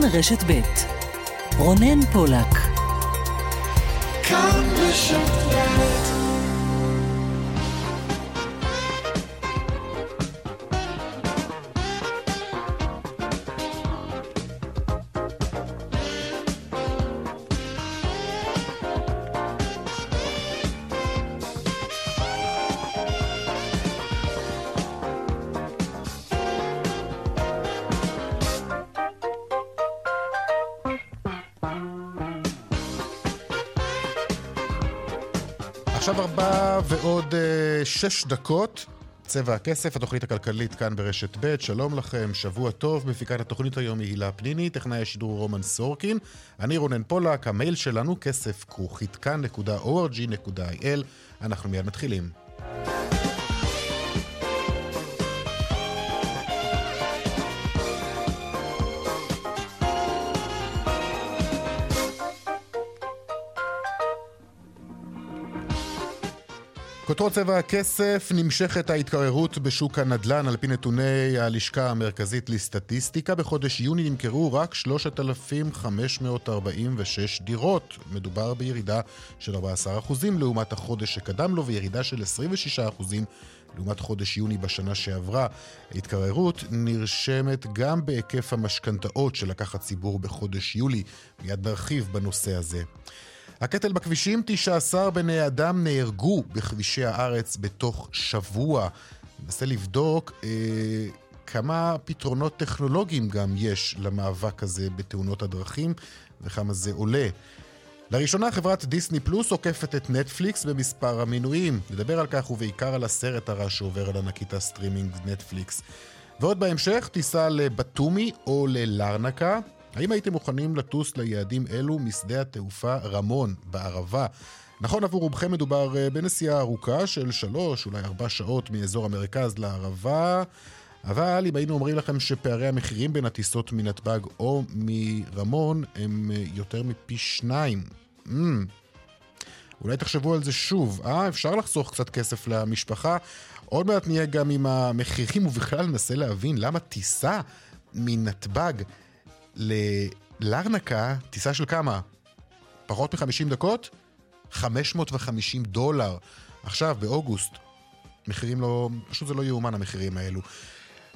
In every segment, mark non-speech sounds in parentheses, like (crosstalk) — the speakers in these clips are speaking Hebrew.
כאן רשת ב' רונן פולק. כאן רשת שש דקות. צבע הכסף, התוכנית הכלכלית כאן ברשת ב', שלום לכם, שבוע טוב, מפיקת התוכנית היום היא הילה פניני, טכנאי השידור רומן סורקין, אני רונן פולק, המייל שלנו כסף כרוכית כאן.org.il, אנחנו מיד מתחילים. כותרות צבע הכסף, נמשכת ההתקררות בשוק הנדל"ן על פי נתוני הלשכה המרכזית לסטטיסטיקה. בחודש יוני נמכרו רק 3,546 דירות. מדובר בירידה של 14% לעומת החודש שקדם לו וירידה של 26% לעומת חודש יוני בשנה שעברה. ההתקררות נרשמת גם בהיקף המשכנתאות שלקח הציבור בחודש יולי. מיד נרחיב בנושא הזה. הקטל בכבישים, 19 בני אדם נהרגו בכבישי הארץ בתוך שבוע. ננסה לבדוק אה, כמה פתרונות טכנולוגיים גם יש למאבק הזה בתאונות הדרכים וכמה זה עולה. לראשונה חברת דיסני פלוס עוקפת את נטפליקס במספר המינויים. נדבר על כך ובעיקר על הסרט הרע שעובר על ענקית הסטרימינג נטפליקס. ועוד בהמשך טיסה לבטומי או ללרנקה, האם הייתם מוכנים לטוס ליעדים אלו משדה התעופה רמון בערבה? נכון, עבור רובכם מדובר אה, בנסיעה ארוכה של שלוש, אולי ארבע שעות מאזור המרכז לערבה, אבל אם היינו אומרים לכם שפערי המחירים בין הטיסות מנתב"ג או מרמון הם אה, יותר מפי שניים, mm, אולי תחשבו על זה שוב, אה? אפשר לחסוך קצת כסף למשפחה. עוד מעט נהיה גם עם המחירים ובכלל ננסה להבין למה טיסה מנתב"ג ללרנקה, טיסה של כמה? פחות מ-50 דקות? 550 דולר. עכשיו, באוגוסט, מחירים לא... פשוט זה לא יאומן המחירים האלו.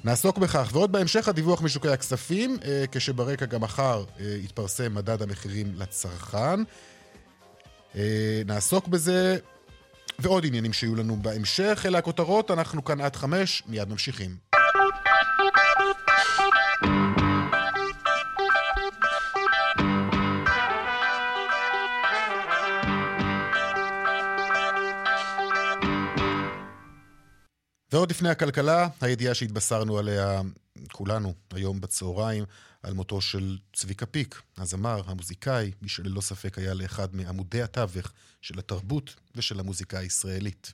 נעסוק בכך, ועוד בהמשך הדיווח משוקי הכספים, אה, כשברקע גם מחר אה, יתפרסם מדד המחירים לצרכן. אה, נעסוק בזה, ועוד עניינים שיהיו לנו בהמשך. אלה הכותרות, אנחנו כאן עד חמש, מיד ממשיכים. ועוד לפני הכלכלה, הידיעה שהתבשרנו עליה כולנו היום בצהריים, על מותו של צביקה פיק, הזמר, המוזיקאי, מי שללא ספק היה לאחד מעמודי התווך של התרבות ושל המוזיקה הישראלית.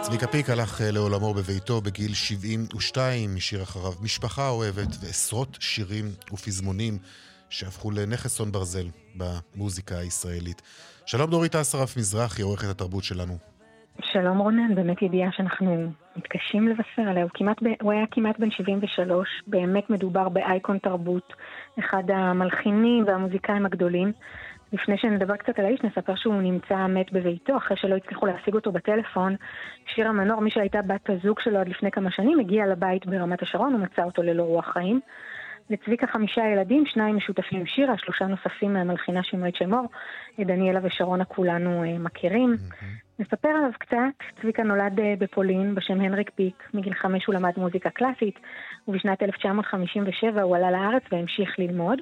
צביקה פיק הלך אה, לעולמו בביתו בגיל 72, השאיר אחריו משפחה אוהבת ועשרות שירים ופזמונים שהפכו לנכס הון ברזל במוזיקה הישראלית. שלום דורית אסרף מזרחי, עורכת התרבות שלנו. שלום רונן, באמת ידיעה שאנחנו מתקשים לבשר עליה. הוא, כמעט, הוא היה כמעט בן 73, באמת מדובר באייקון תרבות, אחד המלחינים והמוזיקאים הגדולים. לפני שנדבר קצת על האיש, נספר שהוא נמצא מת בביתו, אחרי שלא הצליחו להשיג אותו בטלפון. שירה מנור, מי שהייתה בת הזוג שלו עד לפני כמה שנים, הגיעה לבית ברמת השרון ומצא אותו ללא רוח חיים. לצביקה חמישה ילדים, שניים משותפים עם שירה, שלושה נוספים מהמלחינה שמרית שמור, דניאלה ושרונה כולנו uh, מכירים. Mm-hmm. נספר עליו קצת, צביקה נולד uh, בפולין בשם הנריק פיק, מגיל חמש הוא למד מוזיקה קלאסית, ובשנת 1957 הוא עלה לארץ והמשיך ללמוד.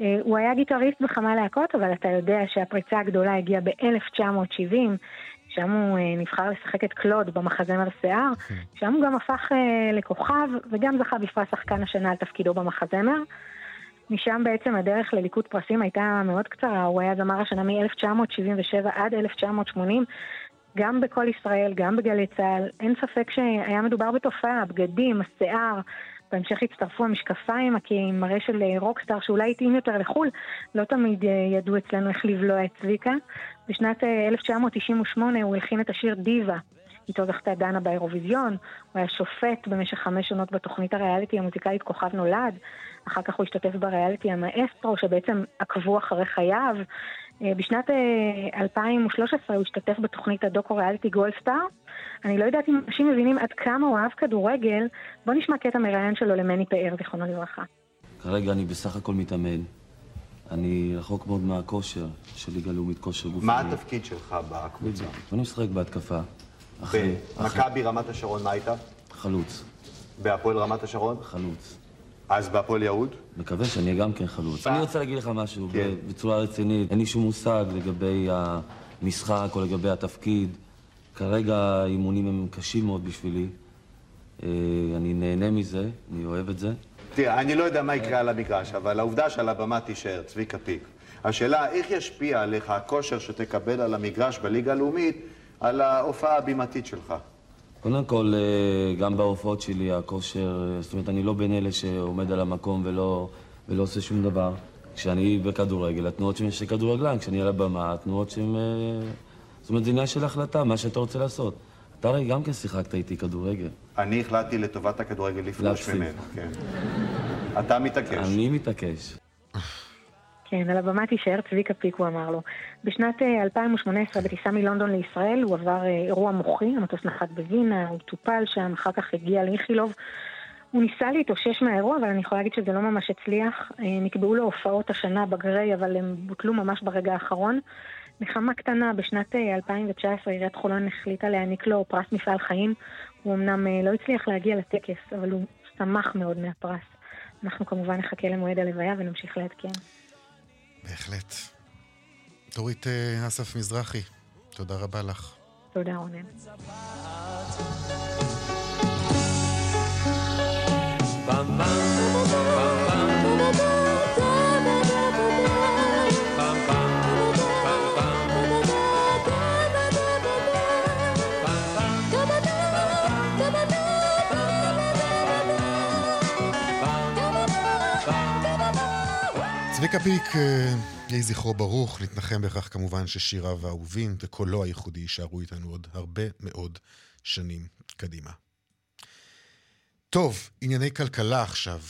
אה, הוא היה גיטריסט בכמה להקות, אבל אתה יודע שהפריצה הגדולה הגיעה ב-1970, שם הוא נבחר לשחק את קלוד במחזמר שיער, שם הוא גם הפך לכוכב וגם זכה בפרס שחקן השנה על תפקידו במחזמר. משם בעצם הדרך לליקוד פרסים הייתה מאוד קצרה, הוא היה זמר השנה מ-1977 עד 1980, גם בכל ישראל, גם בגלי צה"ל. אין ספק שהיה מדובר בתופעה, הבגדים, השיער, בהמשך הצטרפו המשקפיים, עם מראה של רוקסטאר שאולי התאים יותר לחו"ל, לא תמיד אה, ידעו אצלנו איך לבלוע את צביקה. בשנת 1998 אה, הוא הלחין את השיר דיווה. איתו זכתה דנה באירוויזיון, הוא היה שופט במשך חמש שנות בתוכנית הריאליטי המוזיקלית כוכב נולד, אחר כך הוא השתתף בריאליטי המאסטרו, שבעצם עקבו אחרי חייו. אה, בשנת 2013 אה, הוא השתתף בתוכנית הדוקו-ריאליטי גולדסטאר. אני לא יודעת אם אנשים מבינים עד כמה הוא אהב כדורגל. בואו נשמע קטע מראיין שלו למני פאר, זיכרונו לברכה. כרגע אני בסך הכל מתאמן. אני רחוק מאוד מהכושר של ליגה לאומית כושר גופני. מה התפקיד שלך בקבוצה? אני משחק בהתקפה. במכבי רמת השרון מה היית? חלוץ. בהפועל רמת השרון? חלוץ. אז בהפועל יהוד? מקווה שאני גם כן חלוץ. אני רוצה להגיד לך משהו, כן. בצורה רצינית. אין לי שום מושג לגבי המשחק או לגבי התפקיד. כרגע האימונים הם קשים מאוד בשבילי. אה, אני נהנה מזה, אני אוהב את זה. תראה, אני לא יודע מה יקרה על המגרש, אבל העובדה שעל הבמה תישאר, צביקה פיק. השאלה, איך ישפיע עליך הכושר שתקבל על המגרש בליגה הלאומית על ההופעה הבימתית שלך? קודם כל, אה, גם בהופעות שלי הכושר, אה, זאת אומרת, אני לא בין אלה שעומד על המקום ולא, ולא עושה שום דבר. כשאני בכדורגל, התנועות שלי של כדורגלן, כשאני על הבמה, התנועות שהן... אה, זאת אומרת, זה עניין של החלטה, מה שאתה רוצה לעשות. אתה הרי גם כן שיחקת איתי כדורגל. אני החלטתי לטובת הכדורגל לפרוש ממנו, כן. אתה מתעקש. אני מתעקש. כן, על הבמה תישאר צביקה פיק, הוא אמר לו. בשנת 2018, אה, בטיסה מלונדון לישראל, הוא עבר אה, אירוע מוחי, המטוס נחת בווינה, הוא טופל שם, אחר כך הגיע לאיכילוב. הוא ניסה להתאושש מהאירוע, אבל אני יכולה להגיד שזה לא ממש הצליח. אה, נקבעו לו הופעות השנה בגריי, אבל הם בוטלו ממש ברגע האחרון. נחמה קטנה, בשנת 2019 עיריית חולון החליטה להעניק לו פרס מפעל חיים. הוא אמנם לא הצליח להגיע לטקס, אבל הוא שמח מאוד מהפרס. אנחנו כמובן נחכה למועד הלוויה ונמשיך לעדכן. בהחלט. דורית אה, אסף מזרחי, תודה רבה לך. תודה, רונן. Bam, צביקה פיק, אה, יהי זכרו ברוך, נתנחם בכך כמובן ששיריו האהובים וקולו הייחודי יישארו איתנו עוד הרבה מאוד שנים קדימה. טוב, ענייני כלכלה עכשיו.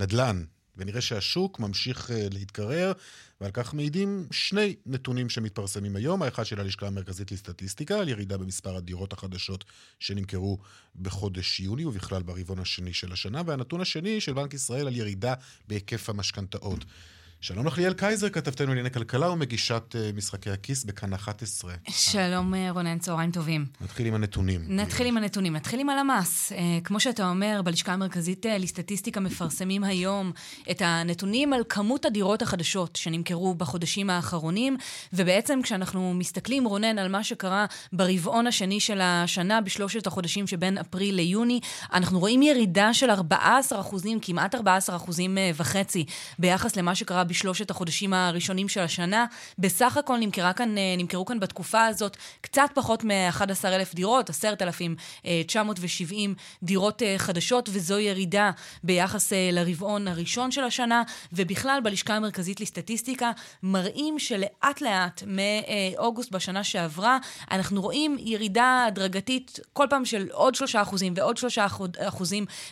נדל"ן, ונראה שהשוק ממשיך uh, להתקרר, ועל כך מעידים שני נתונים שמתפרסמים היום. האחד של הלשכה המרכזית לסטטיסטיקה, על ירידה במספר הדירות החדשות שנמכרו בחודש יוני, ובכלל ברבעון השני של השנה, והנתון השני של בנק ישראל על ירידה בהיקף המשכנתאות. שלום לך ליאל קייזר, כתבתנו לענייני כלכלה ומגישת uh, משחקי הכיס בכאן 11. שלום אה, רונן, צהריים טובים. נתחיל עם הנתונים. נתחיל עם הנתונים, נתחיל עם הלמ"ס. Uh, כמו שאתה אומר, בלשכה המרכזית לסטטיסטיקה מפרסמים היום את הנתונים על כמות הדירות החדשות שנמכרו בחודשים האחרונים, ובעצם כשאנחנו מסתכלים, רונן, על מה שקרה ברבעון השני של השנה, בשלושת החודשים שבין אפריל ליוני, אנחנו רואים ירידה של 14 אחוזים, כמעט 14 אחוזים וחצי, ביחס למה שקרה בשלושת החודשים הראשונים של השנה. בסך הכל כאן, אה, נמכרו כאן בתקופה הזאת קצת פחות מ-11,000 דירות, 10,970 אה, דירות אה, חדשות, וזו ירידה ביחס לרבעון הראשון של השנה, ובכלל בלשכה המרכזית לסטטיסטיקה מראים שלאט לאט מאוגוסט בשנה שעברה, אנחנו רואים ירידה הדרגתית כל פעם של עוד 3% ועוד 3%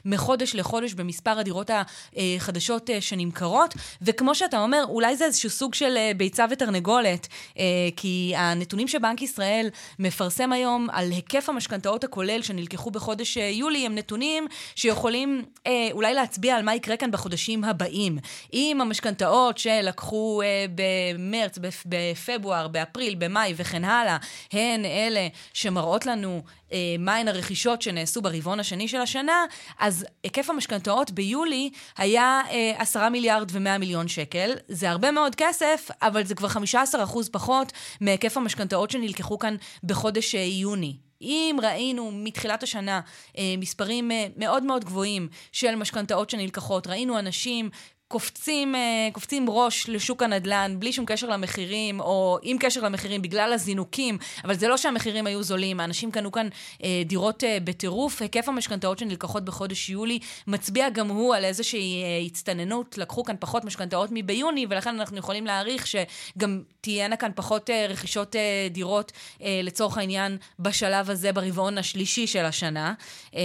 מחודש לחודש במספר הדירות החדשות שנמכרות, וכמו שאתה שאתה אומר, אולי זה איזשהו סוג של אה, ביצה ותרנגולת, אה, כי הנתונים שבנק ישראל מפרסם היום על היקף המשכנתאות הכולל שנלקחו בחודש אה, יולי, הם נתונים שיכולים אולי להצביע על מה יקרה כאן בחודשים הבאים. אם המשכנתאות שלקחו במרץ, בפברואר, באפריל, במאי וכן הלאה, הן אלה שמראות לנו מהן הרכישות שנעשו ברבעון השני של השנה, אז היקף המשכנתאות ביולי היה אה, 10 מיליארד ו-100 מיליון שקל. זה הרבה מאוד כסף, אבל זה כבר 15% פחות מהיקף המשכנתאות שנלקחו כאן בחודש יוני. אם ראינו מתחילת השנה אה, מספרים אה, מאוד מאוד גבוהים של משכנתאות שנלקחות, ראינו אנשים קופצים, אה, קופצים ראש לשוק הנדל"ן בלי שום קשר למחירים, או עם קשר למחירים בגלל הזינוקים, אבל זה לא שהמחירים היו זולים, האנשים קנו כאן אה, דירות אה, בטירוף. היקף המשכנתאות שנלקחות בחודש יולי מצביע גם הוא על איזושהי אה, הצטננות, לקחו כאן פחות משכנתאות מביוני, ולכן אנחנו יכולים להעריך שגם תהיינה כאן פחות אה, רכישות אה, דירות, אה, לצורך העניין, בשלב הזה, ברבעון השלישי של השנה. אה,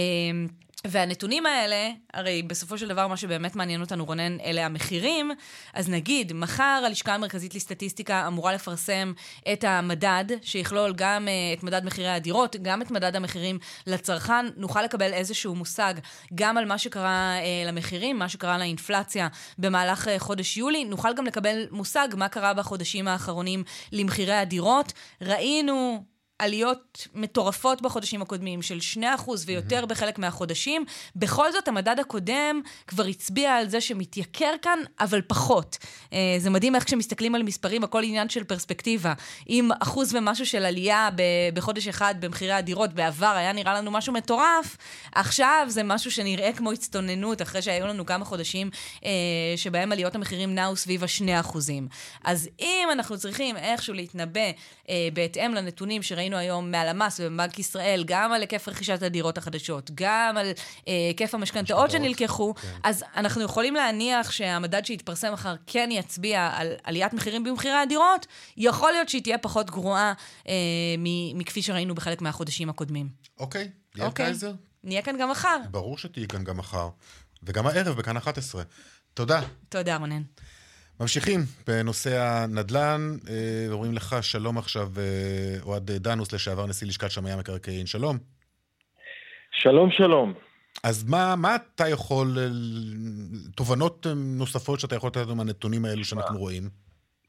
והנתונים האלה, הרי בסופו של דבר מה שבאמת מעניין אותנו, רונן, אלה המחירים. אז נגיד, מחר הלשכה המרכזית לסטטיסטיקה אמורה לפרסם את המדד, שיכלול גם uh, את מדד מחירי הדירות, גם את מדד המחירים לצרכן. נוכל לקבל איזשהו מושג גם על מה שקרה uh, למחירים, מה שקרה לאינפלציה במהלך uh, חודש יולי. נוכל גם לקבל מושג מה קרה בחודשים האחרונים למחירי הדירות. ראינו... עליות מטורפות בחודשים הקודמים של 2% ויותר mm-hmm. בחלק מהחודשים. בכל זאת, המדד הקודם כבר הצביע על זה שמתייקר כאן, אבל פחות. Uh, זה מדהים איך כשמסתכלים על מספרים, הכל עניין של פרספקטיבה. אם אחוז ומשהו של עלייה ב- בחודש אחד במחירי הדירות בעבר היה נראה לנו משהו מטורף, עכשיו זה משהו שנראה כמו הצטוננות, אחרי שהיו לנו כמה חודשים uh, שבהם עליות המחירים נעו סביב ה-2%. אז אם אנחנו צריכים איכשהו להתנבא uh, בהתאם לנתונים שראינו, שראינו היום מהלמ"ס ובבנק ישראל, גם על היקף רכישת הדירות החדשות, גם על אה, היקף המשכנתאות שנלקחו, כן. אז אנחנו יכולים להניח שהמדד שיתפרסם מחר כן יצביע על עליית מחירים במחירי הדירות, יכול להיות שהיא תהיה פחות גרועה אה, מכפי שראינו בחלק מהחודשים הקודמים. אוקיי, ליאל אוקיי. קייזר. נהיה כאן גם מחר. ברור שתהיי כאן גם מחר. וגם הערב בכאן 11. תודה. תודה, רונן. ממשיכים בנושא הנדל"ן, אה, אומרים לך שלום עכשיו, אה, אוהד דנוס, לשעבר נשיא לשכת שמאי המקרקעין. שלום. שלום, שלום. אז מה, מה אתה יכול, אה, תובנות נוספות שאתה יכול לתת לנו מהנתונים האלו שאנחנו רואים?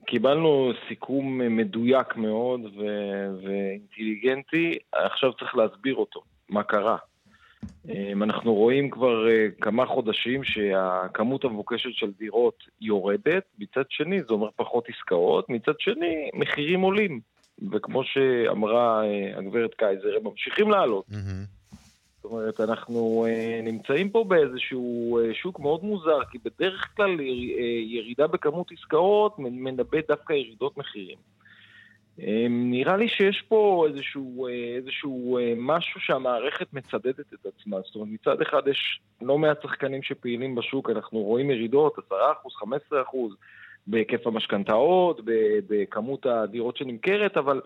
קיבלנו סיכום מדויק מאוד ו- ואינטליגנטי, עכשיו צריך להסביר אותו, מה קרה. אמ, אנחנו רואים כבר אה, כמה חודשים שהכמות המבוקשת של דירות יורדת, מצד שני זה אומר פחות עסקאות, מצד שני מחירים עולים. וכמו שאמרה אה, הגברת קייזר, הם ממשיכים לעלות. Mm-hmm. זאת אומרת, אנחנו אה, נמצאים פה באיזשהו שוק מאוד מוזר, כי בדרך כלל ירידה בכמות עסקאות מנבא דווקא ירידות מחירים. אמ, נראה לי שיש פה איזשהו, אה, איזשהו אה, משהו שהמערכת מצדדת את עצמה. זאת אומרת, מצד אחד יש לא מעט שחקנים שפעילים בשוק, אנחנו רואים ירידות, 10%, 15% בהיקף המשכנתאות, בכמות הדירות שנמכרת, אבל,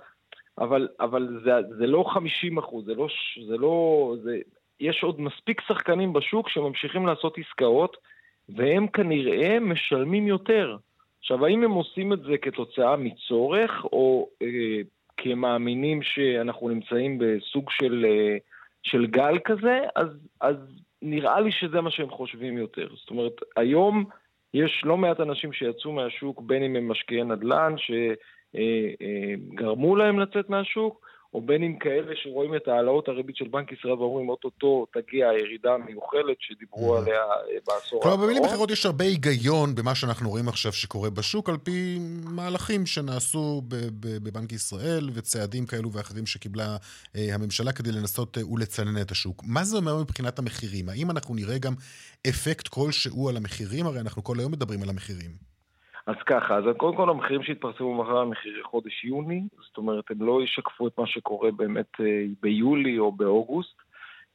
אבל, אבל זה, זה לא 50 זה לא... זה לא זה, יש עוד מספיק שחקנים בשוק שממשיכים לעשות עסקאות, והם כנראה משלמים יותר. עכשיו, האם הם עושים את זה כתוצאה מצורך, או אה, כי הם מאמינים שאנחנו נמצאים בסוג של, אה, של גל כזה, אז, אז נראה לי שזה מה שהם חושבים יותר. זאת אומרת, היום יש לא מעט אנשים שיצאו מהשוק, בין אם הם משקיעי נדל"ן, שגרמו אה, אה, להם לצאת מהשוק, או בין אם כאלה שרואים את העלאות הריבית של בנק ישראל ואומרים, אוטוטו תגיע הירידה המיוחלת שדיברו mm-hmm. עליה אה, בעשור האחרון. כלומר, במילים אחרות יש הרבה היגיון במה שאנחנו רואים עכשיו שקורה בשוק, על פי מהלכים שנעשו בבנק ישראל וצעדים כאלו ואחרים שקיבלה אה, הממשלה כדי לנסות אה, ולצנן את השוק. מה זה אומר מבחינת המחירים? האם אנחנו נראה גם אפקט כלשהו על המחירים? הרי אנחנו כל היום מדברים על המחירים. אז ככה, אז קודם כל המחירים שהתפרסמו מחר הם מחירי חודש יוני, זאת אומרת, הם לא ישקפו את מה שקורה באמת אה, ביולי או באוגוסט,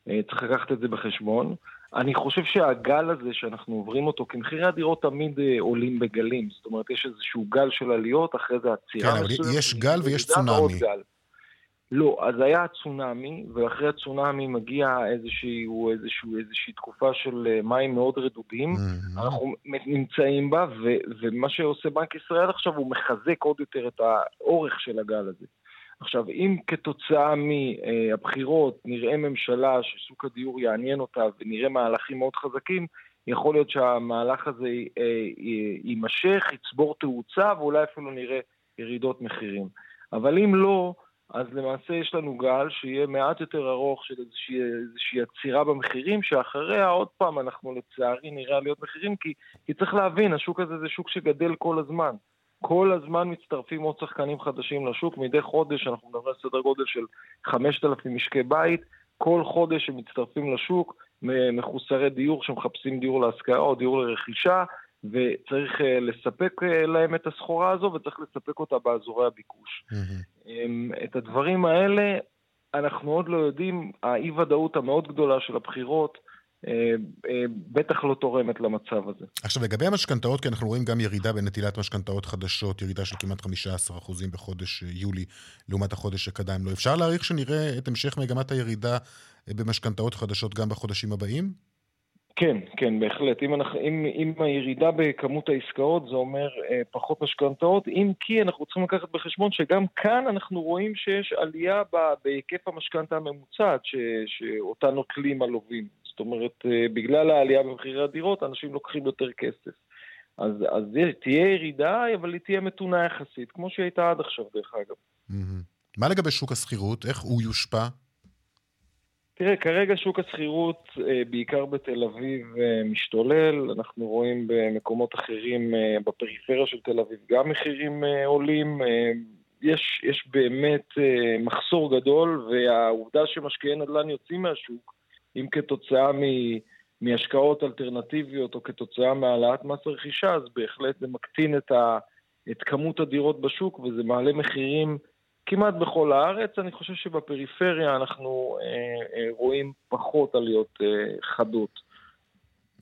אה, צריך לקחת את זה בחשבון. אני חושב שהגל הזה שאנחנו עוברים אותו, כי מחירי הדירות תמיד אה, עולים בגלים, זאת אומרת, יש איזשהו גל של עליות, אחרי זה עצירה. כן, אבל יש גל ויש צונאמי. לא, אז היה הצונאמי, ואחרי הצונאמי מגיע איזשהו, איזשהו, איזושהי תקופה של אה, מים מאוד רדודים. Mm-hmm. אנחנו נמצאים בה, ו, ומה שעושה בנק ישראל עכשיו, הוא מחזק עוד יותר את האורך של הגל הזה. עכשיו, אם כתוצאה מהבחירות נראה ממשלה שסוג הדיור יעניין אותה ונראה מהלכים מאוד חזקים, יכול להיות שהמהלך הזה אה, יימשך, יצבור תאוצה ואולי אפילו נראה ירידות מחירים. אבל אם לא, אז למעשה יש לנו גל שיהיה מעט יותר ארוך של איזושהי, איזושהי עצירה במחירים, שאחריה עוד פעם אנחנו לצערי נראה עליות מחירים, כי, כי צריך להבין, השוק הזה זה שוק שגדל כל הזמן. כל הזמן מצטרפים עוד שחקנים חדשים לשוק, מדי חודש אנחנו מדברים על סדר גודל של 5,000 משקי בית, כל חודש הם מצטרפים לשוק, מחוסרי דיור שמחפשים דיור להשכרה או דיור לרכישה, וצריך uh, לספק uh, להם את הסחורה הזו וצריך לספק אותה באזורי הביקוש. Mm-hmm. Um, את הדברים האלה אנחנו עוד לא יודעים, האי-ודאות המאוד גדולה של הבחירות uh, בטח לא תורמת למצב הזה. עכשיו, לגבי המשכנתאות, כי אנחנו רואים גם ירידה בנטילת משכנתאות חדשות, ירידה של כמעט 15% בחודש יולי לעומת החודש שקדם לו. אפשר להעריך שנראה את המשך מגמת הירידה במשכנתאות חדשות גם בחודשים הבאים? כן, כן, בהחלט. אם, אנחנו, אם, אם הירידה בכמות העסקאות זה אומר אה, פחות משכנתאות, אם כי אנחנו צריכים לקחת בחשבון שגם כאן אנחנו רואים שיש עלייה ב, בהיקף המשכנתה הממוצעת ש, שאותה נוטלים הלווים. זאת אומרת, אה, בגלל העלייה במחירי הדירות, אנשים לוקחים יותר כסף. אז, אז תהיה ירידה, אבל היא תהיה מתונה יחסית, כמו שהיא הייתה עד עכשיו, דרך אגב. Mm-hmm. מה לגבי שוק השכירות? איך הוא יושפע? תראה, כרגע שוק השכירות, אה, בעיקר בתל אביב, אה, משתולל. אנחנו רואים במקומות אחרים אה, בפריפריה של תל אביב גם מחירים עולים. יש, יש באמת מחסור גדול, והעובדה שמשקיעי נדל"ן יוצאים מהשוק, אם כתוצאה מ... מהשקעות אלטרנטיביות או כתוצאה מהעלאת מס הרכישה, אז בהחלט זה מקטין את, ה, את כמות הדירות בשוק וזה מעלה מחירים כמעט בכל הארץ. אני חושב שבפריפריה אנחנו אה, אה, רואים פחות עליות אה, חדות.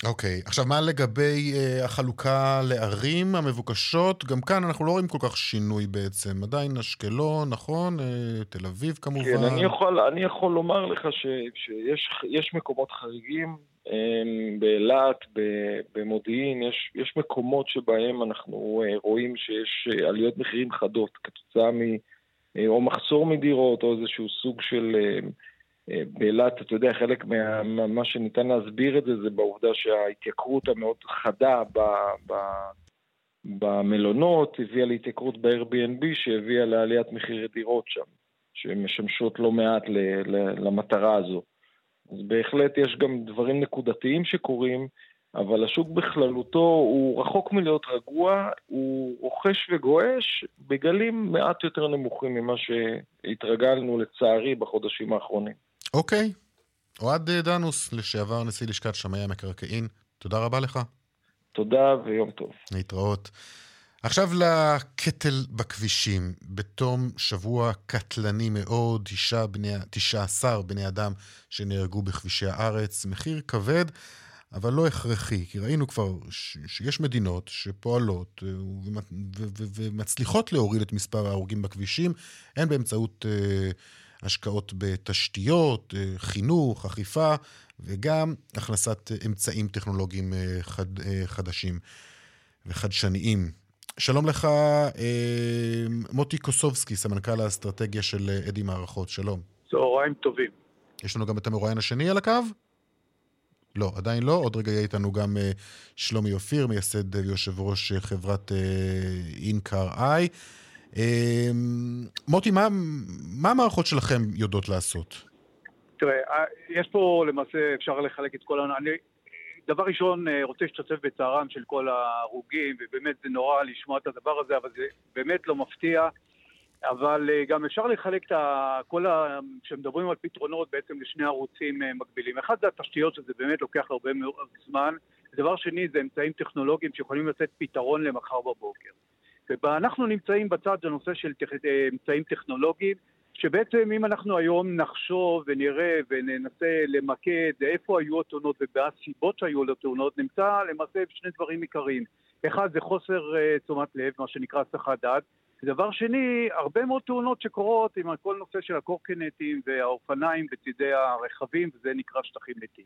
אוקיי, okay. עכשיו מה לגבי uh, החלוקה לערים המבוקשות? גם כאן אנחנו לא רואים כל כך שינוי בעצם. עדיין אשקלון, נכון? Uh, תל אביב כמובן. כן, אני יכול, אני יכול לומר לך ש, שיש מקומות חריגים. um, באילת, במודיעין, יש, יש מקומות שבהם אנחנו uh, רואים שיש עליות מחירים חדות כתוצאה מ... אה, או מחסור מדירות, או איזשהו סוג של... אה, אה, באילת, אתה יודע, חלק מה, מה שניתן להסביר את זה, זה בעובדה שההתייקרות המאוד חדה ב, ב, במלונות הביאה להתייקרות ב-Airbnb שהביאה לעליית מחירי דירות שם, שמשמשות לא מעט ל, ל, למטרה הזו. אז בהחלט יש גם דברים נקודתיים שקורים, אבל השוק בכללותו הוא רחוק מלהיות רגוע, הוא רוכש וגועש בגלים מעט יותר נמוכים ממה שהתרגלנו לצערי בחודשים האחרונים. אוקיי. אוהד דנוס, לשעבר נשיא לשכת שמאי המקרקעין, תודה רבה לך. תודה ויום טוב. להתראות. עכשיו לקטל בכבישים. בתום שבוע קטלני מאוד, 19 בני אדם שנהרגו בכבישי הארץ, מחיר כבד. אבל לא הכרחי, כי ראינו כבר שיש מדינות שפועלות אה, ומצליחות להוריד את מספר ההרוגים בכבישים, הן באמצעות אה, השקעות בתשתיות, אה, חינוך, אכיפה, וגם הכנסת אמצעים טכנולוגיים חד, חדשים וחדשניים. שלום לך, מוטי קוסובסקי, סמנכ"ל האסטרטגיה של אדי מערכות, שלום. צהריים טובים. יש לנו גם את המרואיין השני על הקו? לא, עדיין לא. עוד רגע יהיה איתנו גם uh, שלומי אופיר, מייסד ויושב ראש אה, חברת אינקר uh, איי. Uh, מוטי, מה, מה המערכות שלכם יודעות לעשות? תראה, אה, יש פה למעשה, אפשר לחלק את כל... אני, דבר ראשון, רוצה להשתתף בצערם של כל ההרוגים, ובאמת זה נורא לשמוע את הדבר הזה, אבל זה באמת לא מפתיע. אבל אה, גם אפשר לחלק את כל ה... כשמדברים על פתרונות בעצם לשני ערוצים אה, מקבילים. אחד זה התשתיות, שזה באמת לוקח הרבה מאוד זמן. דבר שני זה אמצעים טכנולוגיים שיכולים לתת פתרון למחר בבוקר. ואנחנו נמצאים בצד הנושא של אה, אמצעים טכנולוגיים, שבעצם אם אנחנו היום נחשוב ונראה וננסה למקד איפה היו התאונות ובסיבות שהיו לתאונות, נמצא למעשה שני דברים עיקריים. אחד זה חוסר תשומת לב, מה שנקרא הסחת דעת, דבר שני, הרבה מאוד תאונות שקורות עם כל נושא של הקורקינטים והאופניים בצידי הרכבים, וזה נקרא שטחים מתים.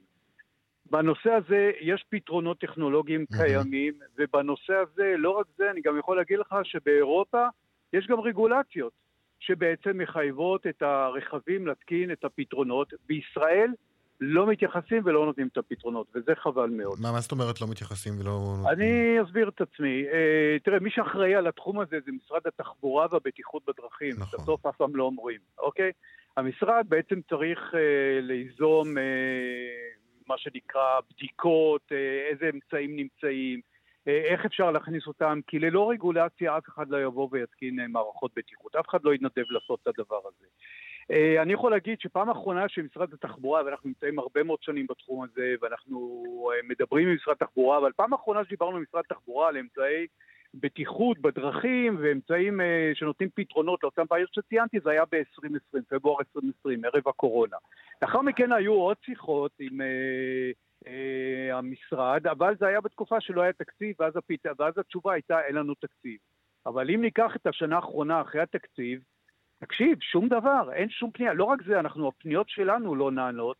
בנושא הזה יש פתרונות טכנולוגיים קיימים, ובנושא הזה, לא רק זה, אני גם יכול להגיד לך שבאירופה יש גם רגולציות שבעצם מחייבות את הרכבים להתקין את הפתרונות. בישראל לא מתייחסים ולא נותנים את הפתרונות, וזה חבל מאוד. מה, מה זאת אומרת לא מתייחסים ולא... אני אסביר את עצמי. אה, תראה, מי שאחראי על התחום הזה זה משרד התחבורה והבטיחות בדרכים. נכון. בסוף אף פעם לא אומרים, אוקיי? המשרד בעצם צריך אה, ליזום אה, מה שנקרא בדיקות, אה, איזה אמצעים נמצאים, אה, איך אפשר להכניס אותם, כי ללא רגולציה אף אחד לא יבוא ויתקין אה, מערכות בטיחות, אף אחד לא יתנדב לעשות את הדבר הזה. אה, אני יכול להגיד שפעם אחרונה שמשרד התחבורה, ואנחנו נמצאים הרבה מאוד שנים בתחום הזה, ואנחנו אה, מדברים עם משרד התחבורה, אבל פעם אחרונה שדיברנו עם משרד התחבורה על אמצעי בטיחות בדרכים ואמצעים אה, שנותנים פתרונות לאותן בעיות שציינתי, זה היה ב-2020, פברואר 2020, ערב הקורונה. לאחר מכן היו עוד שיחות עם... אה, אה, המשרד, אבל זה היה בתקופה שלא היה תקציב, ואז, הפית... ואז התשובה הייתה אין לנו תקציב. אבל אם ניקח את השנה האחרונה אחרי התקציב, תקשיב, שום דבר, אין שום פנייה. לא רק זה, אנחנו, הפניות שלנו לא נענות.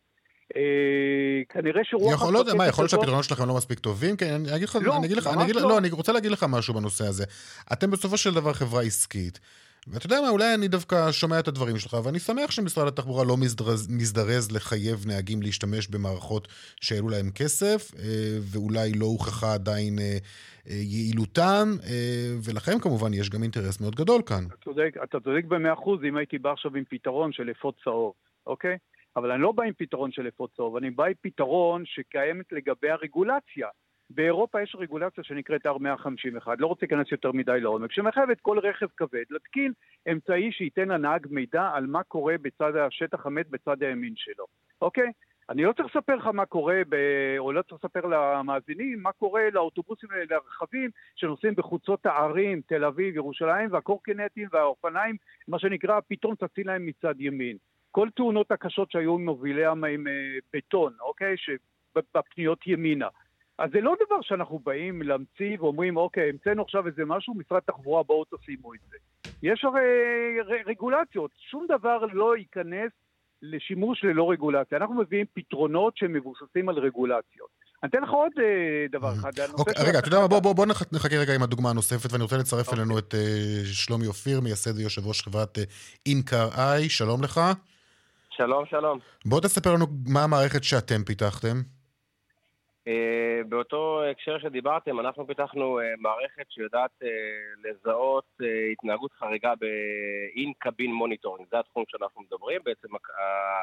אה, כנראה שרוח... יכול להיות, מה, יכול להיות שהפתרונות שלכם לא מספיק טובים? כן, אני אגיד לך, לא, אני אגיד לך, אני אגיד, לא. לא, אני רוצה להגיד לך משהו בנושא הזה. אתם בסופו של דבר חברה עסקית. ואתה יודע מה, אולי אני דווקא שומע את הדברים שלך, ואני שמח שמשרד התחבורה לא מזדרז, מזדרז לחייב נהגים להשתמש במערכות שהעלו להם כסף, אה, ואולי לא הוכחה עדיין אה, אה, יעילותן, ולכם כמובן יש גם אינטרס מאוד גדול כאן. אתה צודק, אתה צודק במאה אחוז אם הייתי בא עכשיו עם פתרון של אפוד צהוב, אוקיי? אבל אני לא בא עם פתרון של אפוד צהוב, אני בא עם פתרון שקיימת לגבי הרגולציה. באירופה יש רגולציה שנקראת R151, לא רוצה להיכנס יותר מדי לעומק, שמחייבת כל רכב כבד להתקין אמצעי שייתן לנהג מידע על מה קורה בצד השטח המת בצד הימין שלו, אוקיי? אני לא צריך לספר לך מה קורה, ב... או לא צריך לספר למאזינים, מה קורה לאוטובוסים, לרכבים שנוסעים בחוצות הערים, תל אביב, ירושלים, והקורקינטים והאופניים, מה שנקרא, פתאום צצים להם מצד ימין. כל תאונות הקשות שהיו עם מובילי עם, אה, בטון, אוקיי? שבפניות ימינה. אז זה לא דבר שאנחנו באים להמציא ואומרים, אוקיי, המצאנו עכשיו איזה משהו, משרד תחבורה, בואו תשימו את זה. יש הרי רגולציות, שום דבר לא ייכנס לשימוש ללא רגולציה. אנחנו מביאים פתרונות שמבוססים על רגולציות. אני אתן לך עוד אה, דבר אחד. אוקיי, רגע, אתה יודע מה, בוא, בוא, בוא נח- נחכה רגע עם הדוגמה הנוספת, ואני רוצה לצרף אוקיי. אלינו את אה, שלומי אופיר, מייסד ויושב ראש חברת אה, אינקר איי, שלום לך. שלום, שלום. בוא תספר לנו מה המערכת שאתם פיתחתם. Uh, באותו הקשר שדיברתם, אנחנו פיתחנו uh, מערכת שיודעת uh, לזהות התנהגות חריגה ב-in cabin monitoring, זה התחום שאנחנו מדברים, בעצם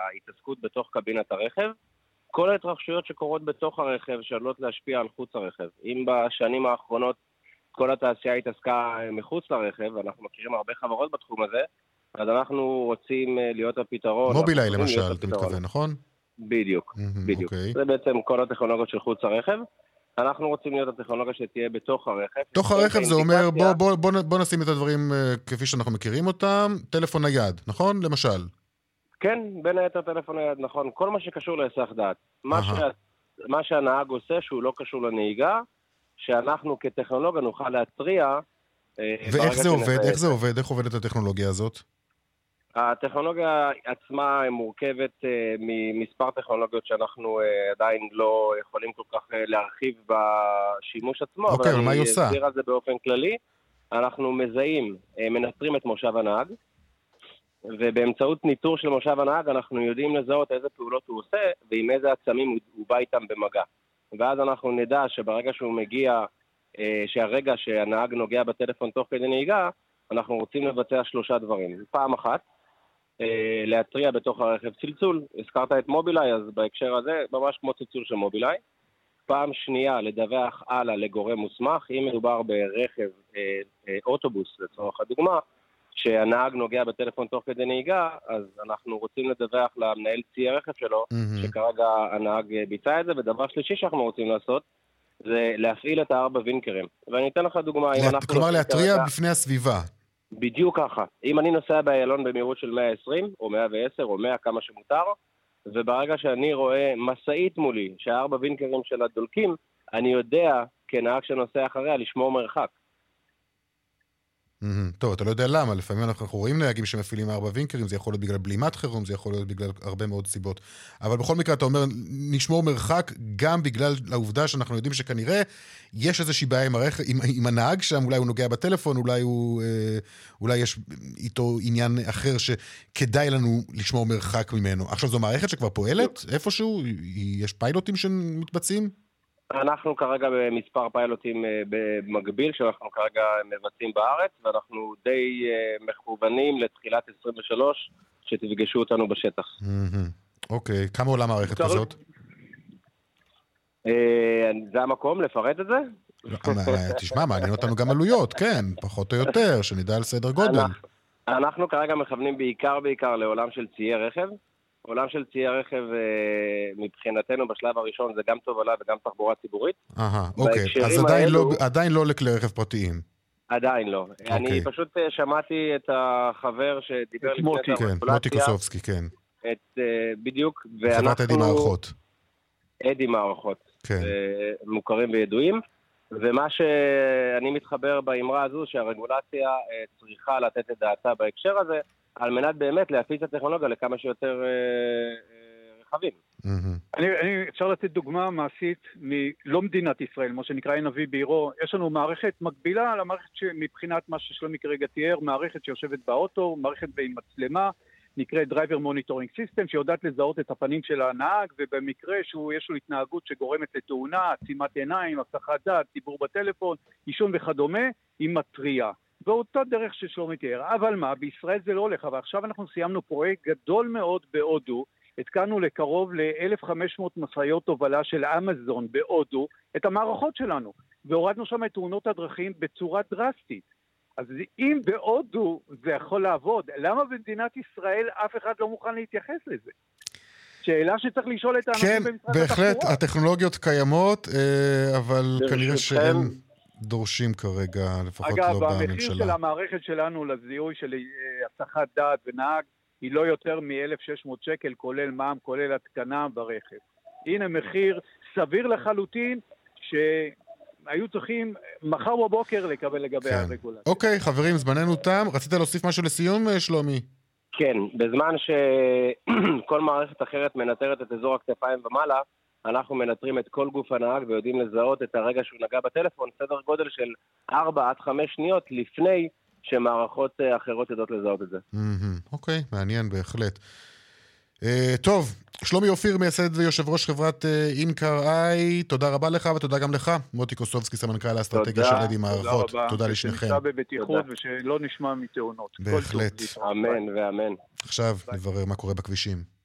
ההתעסקות בתוך קבינת הרכב. כל ההתרחשויות שקורות בתוך הרכב שעלולות להשפיע על חוץ הרכב. אם בשנים האחרונות כל התעשייה התעסקה אה, מחוץ לרכב, ואנחנו מכירים הרבה חברות בתחום הזה, אז אנחנו רוצים אה, להיות הפתרון. מובילאי אנחנו רוצים למשל, אתה. מתכוון, נכון? בדיוק. בדיוק. אוקיי. זה בעצם כל הטכנולוגיות של חוץ הרכב. אנחנו רוצים להיות הטכנולוגיה שתהיה בתוך הרכב. תוך הרכב זה אומר, בוא, בוא, בוא, בוא נשים את הדברים אה, כפי שאנחנו מכירים אותם, טלפון נייד, נכון? למשל. כן, בין היתר טלפון נייד, נכון. כל מה שקשור להיסח דעת. מה. שה... מה שהנהג עושה שהוא לא קשור לנהיגה, שאנחנו כטכנולוגיה נוכל להתריע. אה, ואיך זה עובד? איך זה עובד? איך עובדת הטכנולוגיה הזאת? הטכנולוגיה עצמה מורכבת אה, ממספר טכנולוגיות שאנחנו אה, עדיין לא יכולים כל כך אה, להרחיב בשימוש עצמו, אוקיי, אבל מה היא אני עושה? אסביר על זה באופן כללי. אנחנו מזהים, מנטרים את מושב הנהג, ובאמצעות ניטור של מושב הנהג אנחנו יודעים לזהות איזה פעולות הוא עושה ועם איזה עצמים הוא, בא איתם במגע. ואז אנחנו נדע שברגע שהוא מגיע, שהרגע שהנהג נוגע בטלפון תוך כדי נהיגה, אנחנו רוצים לבצע שלושה דברים. פעם אחת, להתריע בתוך הרכב צלצול. הזכרת את מובילאיי, אז בהקשר הזה, ממש כמו צלצול של מובילאיי. פעם שנייה, לדווח הלאה לגורם מוסמך. אם מדובר ברכב, אה, אה, אוטובוס לצורך הדוגמה, שהנהג נוגע בטלפון תוך כדי נהיגה, אז אנחנו רוצים לדווח למנהל צי הרכב שלו, מהמם. שכרגע הנהג אה, ביצע את זה. ודבר שלישי שאנחנו רוצים לעשות, זה להפעיל את הארבע וינקרים. ואני אתן לך דוגמה, אם לה- אנחנו... כלומר, להתריע כרגע- בפני הסביבה. בדיוק ככה. אם אני נוסע באיילון במהירות של 120, או 110, או 100, כמה שמותר, וברגע שאני רואה משאית מולי, שהארבע וינקרים שלה דולקים, אני יודע, כנהג שנוסע אחריה, לשמור מרחק. טוב, אתה לא יודע למה, לפעמים אנחנו רואים נהגים שמפעילים ארבע וינקרים, זה יכול להיות בגלל בלימת חירום, זה יכול להיות בגלל הרבה מאוד סיבות. אבל בכל מקרה, אתה אומר, נשמור מרחק גם בגלל העובדה שאנחנו יודעים שכנראה יש איזושהי בעיה עם, הרכ... עם, עם הנהג שם, אולי הוא נוגע בטלפון, אולי, הוא, אה, אולי יש איתו עניין אחר שכדאי לנו לשמור מרחק ממנו. עכשיו, זו מערכת שכבר פועלת איפשהו? יש פיילוטים שמתבצעים? אנחנו כרגע במספר פיילוטים אה, במקביל שאנחנו כרגע מבצעים בארץ ואנחנו די אה, מכוונים לתחילת 23 שתפגשו אותנו בשטח. אוקיי, כמה עולה מערכת כזאת? אה, זה המקום לפרט את זה? לא, תשמע, מעניין אותנו גם עלויות, כן, פחות או יותר, שנדע על סדר גודל. אנחנו כרגע מכוונים בעיקר בעיקר לעולם של ציי רכב. עולם של ציי רכב אה, מבחינתנו בשלב הראשון זה גם תובלה וגם תחבורה ציבורית. אהה, אוקיי. אז עדיין, האלו... לא, עדיין לא לכלי רכב פרטיים. עדיין לא. אוקיי. אני פשוט אה, שמעתי את החבר שדיבר לפני מוטי. כן, מוטי קוסובסקי, כן. את, אה, בדיוק, ואנחנו... חברת אדי מערכות. אדי מערכות. כן. מוכרים וידועים. ומה שאני מתחבר באמרה הזו, שהרגולציה צריכה לתת את דעתה בהקשר הזה, על מנת באמת להפיץ את הטכנולוגיה לכמה שיותר אה, אה, רכבים. אני, אני, אפשר לתת דוגמה מעשית מלא מדינת ישראל, מה שנקרא עין אבי בעירו. יש לנו מערכת מקבילה למערכת שמבחינת מה ששלומי כרגע תיאר, מערכת שיושבת באוטו, מערכת עם מצלמה, נקראת Driver Monitoring System, שיודעת לזהות את הפנים של הנהג, ובמקרה שיש לו התנהגות שגורמת לתאונה, עצימת עיניים, הבטחת דעת, דיבור בטלפון, עישון וכדומה, היא מתריעה. באותה דרך ששלומי תיאר. אבל מה, בישראל זה לא הולך, אבל עכשיו אנחנו סיימנו פרויקט גדול מאוד בהודו, התקנו לקרוב ל-1,500 משאיות תובלה של אמזון בהודו את המערכות שלנו, והורדנו שם את תאונות הדרכים בצורה דרסטית. אז אם בהודו זה יכול לעבוד, למה במדינת ישראל אף אחד לא מוכן להתייחס לזה? שאלה שצריך לשאול את האנשים כן, במשרד התחבורה. כן, בהחלט, הטכנולוגיות קיימות, אה, אבל כנראה שאין... דורשים כרגע, לפחות אגב, לא בממשלה. אגב, המחיר של המערכת שלנו לזיהוי של הסחת אה, דעת ונהג היא לא יותר מ-1,600 שקל, כולל מע"מ, כולל התקנה ברכב. הנה מחיר סביר לחלוטין, שהיו צריכים מחר בבוקר לקבל לגבי כן. הרגולציה. אוקיי, חברים, זמננו תם. רצית להוסיף משהו לסיום, אה, שלומי? כן, בזמן שכל מערכת אחרת מנטרת את אזור הכתפיים ומעלה, אנחנו מנטרים את כל גוף הנהג ויודעים לזהות את הרגע שהוא נגע בטלפון, סדר גודל של 4 עד 5 שניות לפני שמערכות אה, אחרות יודעות לזהות את זה. אוקיי, מעניין בהחלט. Uh, טוב, שלומי אופיר, מייסד ויושב ראש חברת uh, אינקר איי, תודה רבה לך ותודה גם לך, מוטי קוסובסקי, סמנכ"ל האסטרטגיה של אדי מערכות. תודה, תודה לשניכם. שנמצא בבטיחות ושלא נשמע מתאונות. בהחלט. אמן ואמן. עכשיו נברר מה קורה בכבישים.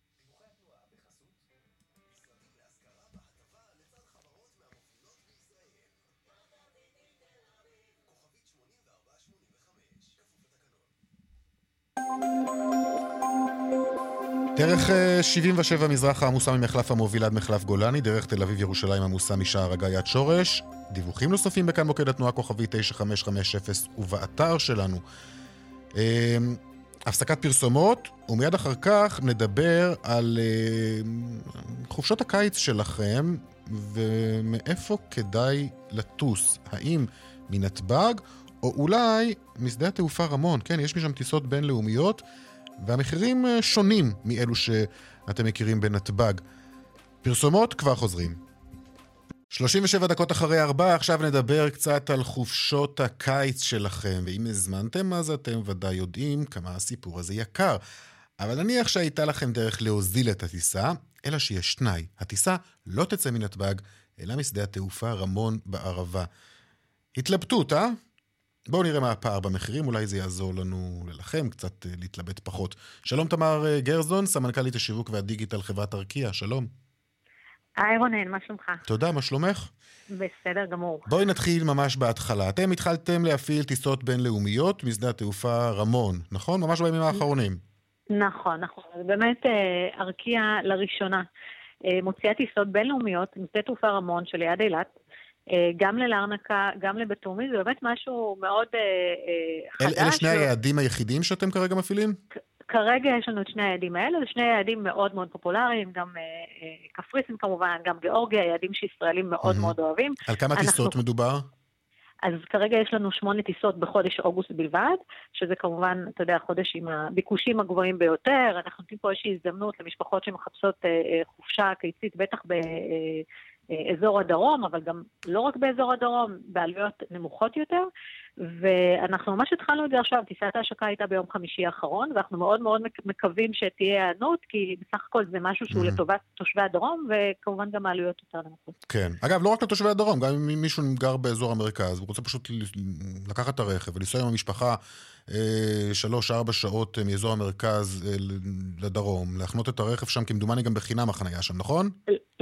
דרך 77 אה, מזרחה עמוסה ממחלף המוביל עד מחלף גולני, דרך תל אביב ירושלים עמוסה משער הגיא עד שורש. דיווחים נוספים בכאן מוקד התנועה כוכבי 9550 ובאתר שלנו. אה, הפסקת פרסומות, ומיד אחר כך נדבר על אה, חופשות הקיץ שלכם ומאיפה כדאי לטוס. האם מנתב"ג או אולי משדה התעופה רמון. כן, יש משם טיסות בינלאומיות. והמחירים אה, שונים מאלו שאתם מכירים בנתב"ג. פרסומות כבר חוזרים. 37 דקות אחרי ארבע, עכשיו נדבר קצת על חופשות הקיץ שלכם, ואם הזמנתם אז אתם ודאי יודעים כמה הסיפור הזה יקר. אבל נניח שהייתה לכם דרך להוזיל את הטיסה, אלא שיש תנאי, הטיסה לא תצא מנתב"ג, אלא משדה התעופה רמון בערבה. התלבטות, אה? בואו נראה מה הפער במחירים, אולי זה יעזור לנו, לכם, קצת אה, להתלבט פחות. שלום תמר אה, גרזון, סמנכ"לית השיווק והדיגיטל חברת ארקיע, שלום. היי רונן, מה שלומך? תודה, מה שלומך? בסדר גמור. בואי נתחיל ממש בהתחלה. אתם התחלתם להפעיל טיסות בינלאומיות משדה התעופה רמון, נכון? ממש בימים האחרונים. נכון, נכון. באמת אה, ארקיע לראשונה מוציאה טיסות בינלאומיות משדה תעופה רמון שליד אילת. אה, גם ללרנקה, גם לבתומי, זה באמת משהו מאוד אה, אה, חדש. אלה שני היעדים היחידים שאתם כרגע מפעילים? כרגע יש לנו את שני היעדים האלה, זה שני יעדים מאוד מאוד פופולריים, גם קפריסין כמובן, גם גיאורגיה, יעדים שישראלים מאוד מאוד אוהבים. על כמה טיסות מדובר? אז כרגע יש לנו שמונה טיסות בחודש אוגוסט בלבד, שזה כמובן, אתה יודע, חודש עם הביקושים הגבוהים ביותר. אנחנו נותנים פה איזושהי הזדמנות למשפחות שמחפשות אה, חופשה קיצית, בטח ב... אה, אזור הדרום, אבל גם לא רק באזור הדרום, בעלויות נמוכות יותר. ואנחנו ממש התחלנו את זה עכשיו, טיסת ההשקה הייתה ביום חמישי האחרון, ואנחנו מאוד מאוד מקווים שתהיה היענות, כי בסך הכל זה משהו שהוא mm-hmm. לטובת תושבי הדרום, וכמובן גם העלויות יותר נמוכות. כן. אגב, לא רק לתושבי הדרום, גם אם מישהו גר באזור המרכז, הוא רוצה פשוט לקחת את הרכב ולנסוע עם המשפחה אה, שלוש-ארבע שעות אה, מאזור המרכז אה, לדרום, להחנות את הרכב שם, כמדומני גם בחינם החנייה שם, נכון?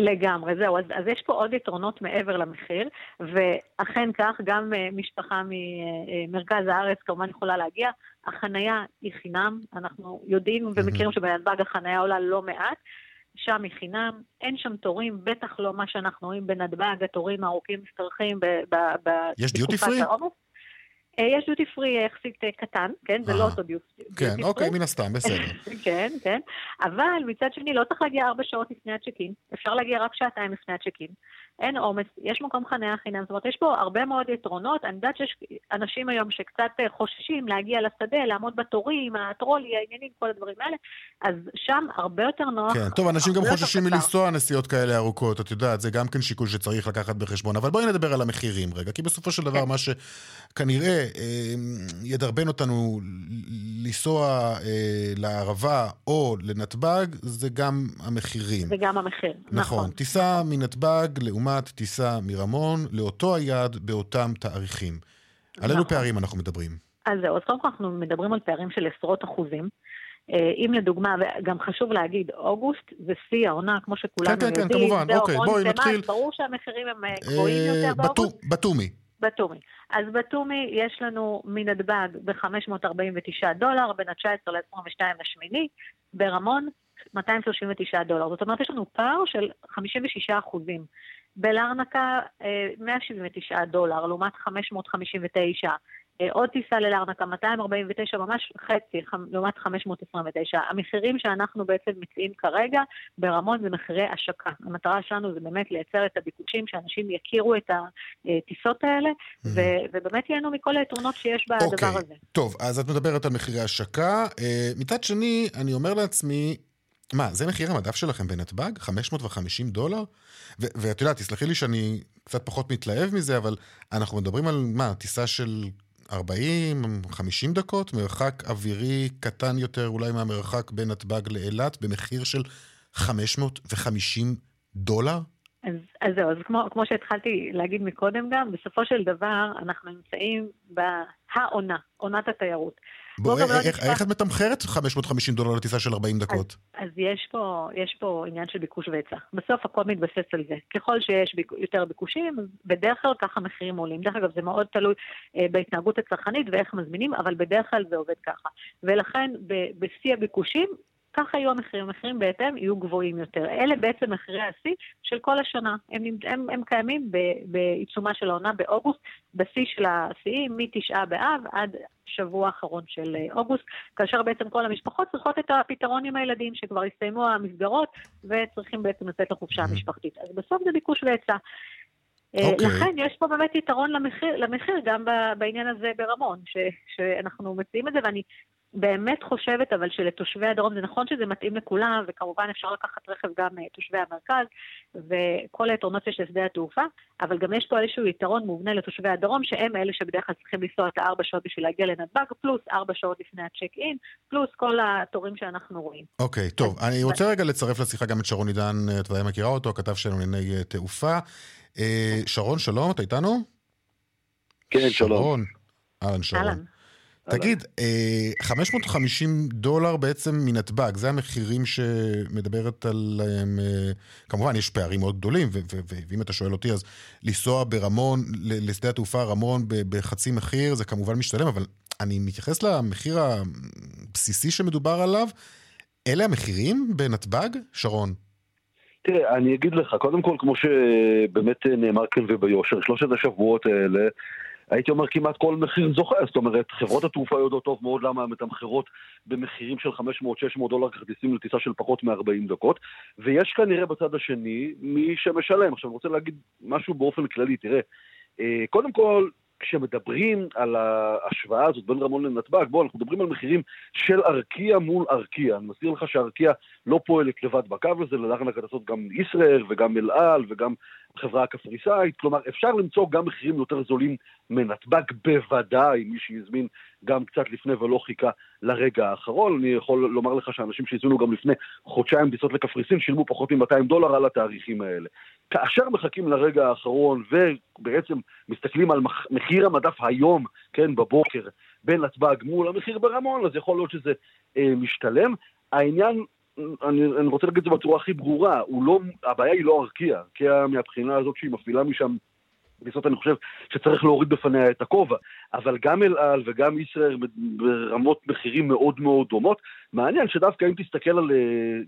לגמרי, זהו. אז, אז יש פה עוד יתרונות מעבר למחיר, ואכן כך, גם משפחה ממרכז הארץ כמובן יכולה להגיע. החנייה היא חינם, אנחנו יודעים ומכירים שבנתב"ג החנייה עולה לא מעט. שם היא חינם, אין שם תורים, בטח לא מה שאנחנו רואים בנתב"ג, התורים הארוכים משתרכים בתקופת. אה, יש דיוטי פרי אה, יחסית אה, קטן, כן? זה לא אותו דיוטי פרי. כן, אוקיי, מן הסתם, בסדר. (laughs) כן, כן. אבל מצד שני, לא צריך להגיע ארבע שעות לפני הצ'קין, אפשר להגיע רק שעתיים לפני הצ'קין. אין עומס, יש מקום חניה חינם, זאת אומרת, יש פה הרבה מאוד יתרונות. אני יודעת שיש אנשים היום שקצת חוששים להגיע לשדה, לעמוד בתורים, הטרולי, העניינים, כל הדברים האלה, אז שם הרבה יותר נוח. כן, טוב, אנשים גם חוששים מלנסוע נסיעות כאלה ארוכות, את יודעת, זה גם כן שיקול שצריך לקחת בחשבון. אבל בואי נדבר על המחירים רגע, כי בסופו של דבר כן. מה שכנראה אה, ידרבן אותנו לנסוע אה, לערבה או לנתב"ג, זה גם המחירים. זה גם המחיר, נכון. נכון, טיסה מנתב"ג לעומת טיסה מרמון לאותו היעד באותם תאריכים. על אילו נכון. פערים אנחנו מדברים? אז זהו, אז קודם כל אנחנו מדברים על פערים של עשרות אחוזים. אה, אם לדוגמה, וגם חשוב להגיד, אוגוסט זה שיא העונה, כמו שכולנו כן, יודעים. כן, כן, כמובן, אוקיי, בואי נתחיל. ברור שהמחירים הם גבוהים יותר באוגוסט. בתומי. בתומי. אז בתומי יש לנו מנתב"ג ב-549 דולר, בין ה-19 ל-22 לשמיני, ברמון 239 דולר. זאת אומרת, יש לנו פער של 56 אחוזים. בלרנקה 179 דולר, לעומת 559 אה, עוד טיסה ללרנקה, 249, ממש חצי, לעומת 529. המחירים שאנחנו בעצם מציעים כרגע ברמון זה מחירי השקה. המטרה שלנו זה באמת לייצר את הביקושים, שאנשים יכירו את הטיסות האלה, ו- ובאמת ייהנו מכל היתרונות שיש בדבר okay. אוקיי. הזה. טוב, אז את מדברת על מחירי השקה. אה, מצד שני, אני אומר לעצמי, מה, זה מחיר המדף שלכם בנתב"ג? 550 דולר? ואת יודעת, תסלחי לי שאני קצת פחות מתלהב מזה, אבל אנחנו מדברים על מה, טיסה של 40, 50 דקות, מרחק אווירי קטן יותר אולי מהמרחק בין נתב"ג לאילת, במחיר של 550 דולר? אז, אז זהו, אז כמו, כמו שהתחלתי להגיד מקודם גם, בסופו של דבר אנחנו נמצאים בהעונה, עונת התיירות. בוא, לא איך, נשפע... איך את מתמחרת 550 דולר לטיסה של 40 דקות? אז, אז יש, פה, יש פה עניין של ביקוש והיצע. בסוף הכל מתבסס על זה. ככל שיש ביק, יותר ביקושים, בדרך כלל ככה מחירים עולים. דרך אגב, זה מאוד תלוי אה, בהתנהגות הצרכנית ואיך מזמינים, אבל בדרך כלל זה עובד ככה. ולכן, בשיא הביקושים, ככה יהיו המחירים, המחירים בהתאם יהיו גבוהים יותר. אלה בעצם מחירי השיא של כל השנה. הם, הם, הם קיימים בעיצומה של העונה באוגוסט, בשיא של השיאים מתשעה באב עד שבוע האחרון של אה, אוגוסט, כאשר בעצם כל המשפחות צריכות את הפתרון עם הילדים, שכבר הסתיימו המסגרות, וצריכים בעצם לצאת לחופשה המשפחתית. אז בסוף זה ביקוש והיצע. Okay. אה, אוקיי. לכן יש פה באמת יתרון למחיר, למחיר גם בעניין הזה ברמון, ש, שאנחנו מציעים את זה, ואני באמת חושבת אבל שלתושבי הדרום, זה נכון שזה מתאים לכולם, וכמובן אפשר לקחת רכב גם אה, תושבי המרכז, וכל היתרונות יש לשדה התעופה, אבל גם יש פה איזשהו יתרון מובנה לתושבי הדרום, שהם אלה שבדרך כלל צריכים לנסוע את הארבע שעות בשביל להגיע לנתב"ג, פלוס ארבע שעות לפני הצ'ק אין, פלוס כל התורים שאנחנו רואים. אוקיי, okay, טוב, אני רוצה רגע לצרף לשיחה גם את שרון עידן, את ודאי מכירה אותו, הכתב שלנו לענייני אה, תעופה. אה, שרון, שלום, אתה איתנו? כן, שלום. שרון. אהלן, שרון. תגיד, 550 אה, דולר בעצם מנתב"ג, זה המחירים שמדברת עליהם, אה, כמובן יש פערים מאוד גדולים, ואם אתה שואל אותי אז לנסוע ברמון, לשדה התעופה רמון בחצי מחיר, זה כמובן משתלם, אבל אני מתייחס למחיר הבסיסי שמדובר עליו, אלה המחירים בנתב"ג? שרון. תראה, אני אגיד לך, קודם כל, כמו שבאמת נאמר כאן וביושר, שלושת השבועות האלה הייתי אומר כמעט כל מחיר זוכה, זאת אומרת, חברות התעופה יודעות טוב מאוד למה הן מתמחרות במחירים של 500-600 דולר כרטיסים לטיסה של פחות מ-40 דקות, ויש כנראה בצד השני מי שמשלם. עכשיו, אני רוצה להגיד משהו באופן כללי, תראה, אה, קודם כל, כשמדברים על ההשוואה הזאת בין רמון לנתב"ג, בואו, אנחנו מדברים על מחירים של ארקיע מול ארקיע. אני מזכיר לך שארקיע לא פועלת לבד בקו הזה, ללארנק לעשות גם ישראייר וגם אל על וגם חברה הקפריסאית. כלומר, אפשר למצוא גם מחירים יותר זולים מנתב"ג, בוודאי, מי שהזמין גם קצת לפני ולא חיכה לרגע האחרון. אני יכול לומר לך שאנשים שהזמינו גם לפני חודשיים טיסות לקפריסין שילמו פחות מ-200 דולר על התאריכים האלה. כאשר מחכים לרגע האחרון ובעצם מסתכלים על מחיר המדף היום, כן, בבוקר, בין נתב"ג מול המחיר ברמון, אז יכול להיות שזה אה, משתלם. העניין, אני, אני רוצה להגיד את זה בצורה הכי ברורה, לא, הבעיה היא לא ארקיע, ארקיע מהבחינה הזאת שהיא מפעילה משם טיסות אני חושב שצריך להוריד בפניה את הכובע, אבל גם אל על וגם ישראייר ברמות מחירים מאוד מאוד דומות. מעניין שדווקא אם תסתכל על אה,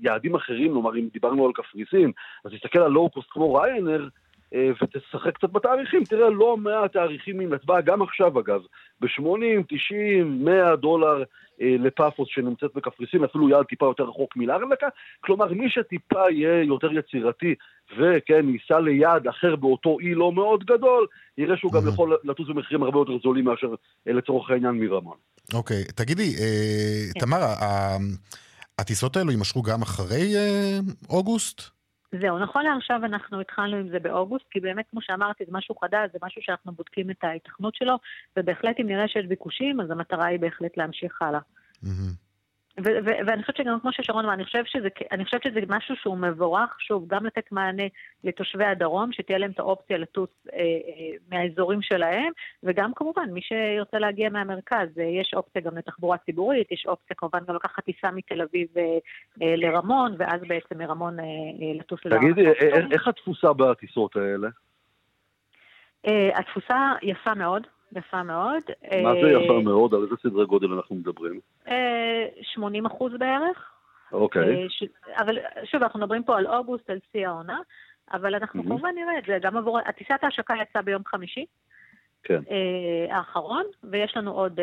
יעדים אחרים, כלומר אם דיברנו על קפריסין, אז תסתכל על לואו-קוסט כמו ריינר, ותשחק קצת בתאריכים, תראה לא מעט תאריכים מנתב"ג, גם עכשיו אגב, ב-80, 90, 100 דולר אה, לפאפוס שנמצאת בקפריסין, אפילו יעד טיפה יותר רחוק מלארנקה, כלומר מי שטיפה יהיה יותר יצירתי וכן, ייסע ליעד אחר באותו אי לא מאוד גדול, יראה שהוא גם יכול לטוס במחירים הרבה יותר זולים מאשר אה, לצורך העניין מרמון. אוקיי, תגידי, כן. תמר, הטיסות האלו יימשכו גם אחרי אוגוסט? זהו, נכון לעכשיו אנחנו התחלנו עם זה באוגוסט, כי באמת, כמו שאמרתי, זה משהו חדש, זה משהו שאנחנו בודקים את ההיתכנות שלו, ובהחלט אם נראה שיש ביקושים, אז המטרה היא בהחלט להמשיך הלאה. Mm-hmm. ואני חושבת שגם כמו ששרון אמר, אני אני חושבת שזה משהו שהוא מבורך, שוב, גם לתת מענה לתושבי הדרום, שתהיה להם את האופציה לטוס אה, אה, מהאזורים שלהם, וגם כמובן, מי שירצה להגיע מהמרכז, אה, יש אופציה גם לתחבורה ציבורית, יש אופציה כמובן גם לקחת טיסה מתל אביב אה, אה, לרמון, ואז בעצם מרמון אה, אה, לטוס לרמון. תגידי, אה, אה, איך התפוסה בטיסות האלה? אה, התפוסה יפה מאוד. יפה מאוד. מה זה יפה מאוד? על איזה סדרי גודל אנחנו מדברים? 80 אחוז בערך. אוקיי. אבל שוב, אנחנו מדברים פה על אוגוסט, על שיא העונה, אבל אנחנו כמובן נראה את זה גם עבור... הטיסת ההשקה יצאה ביום חמישי. כן. האחרון, ויש לנו עוד,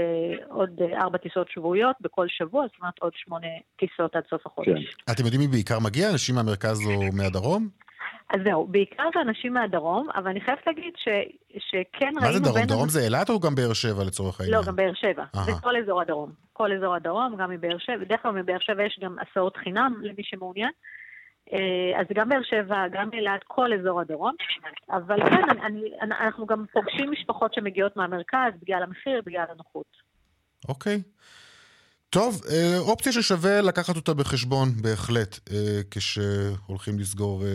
עוד ארבע טיסות שבועיות בכל שבוע, זאת אומרת עוד שמונה טיסות עד סוף החודש. כן. אתם יודעים מי בעיקר מגיע? אנשים מהמרכז או מהדרום? אז זהו, בעיקר זה אנשים מהדרום, אבל אני חייבת להגיד ש, שכן ראינו... מה זה דרום? דרום זה אילת או גם באר שבע לצורך העניין? לא, גם באר שבע. זה כל אזור הדרום. כל אזור הדרום, גם מבאר שבע. בדרך כלל מבאר שבע יש גם הסעות חינם למי שמעוניין. אה, אז גם באר שבע, גם אילת, כל אזור הדרום. אבל כן, אני, אנחנו גם פוגשים משפחות שמגיעות מהמרכז בגלל המחיר, בגלל הנוחות. אוקיי. Okay. טוב, אה, אופציה ששווה לקחת אותה בחשבון בהחלט, אה, כשהולכים לסגור אה,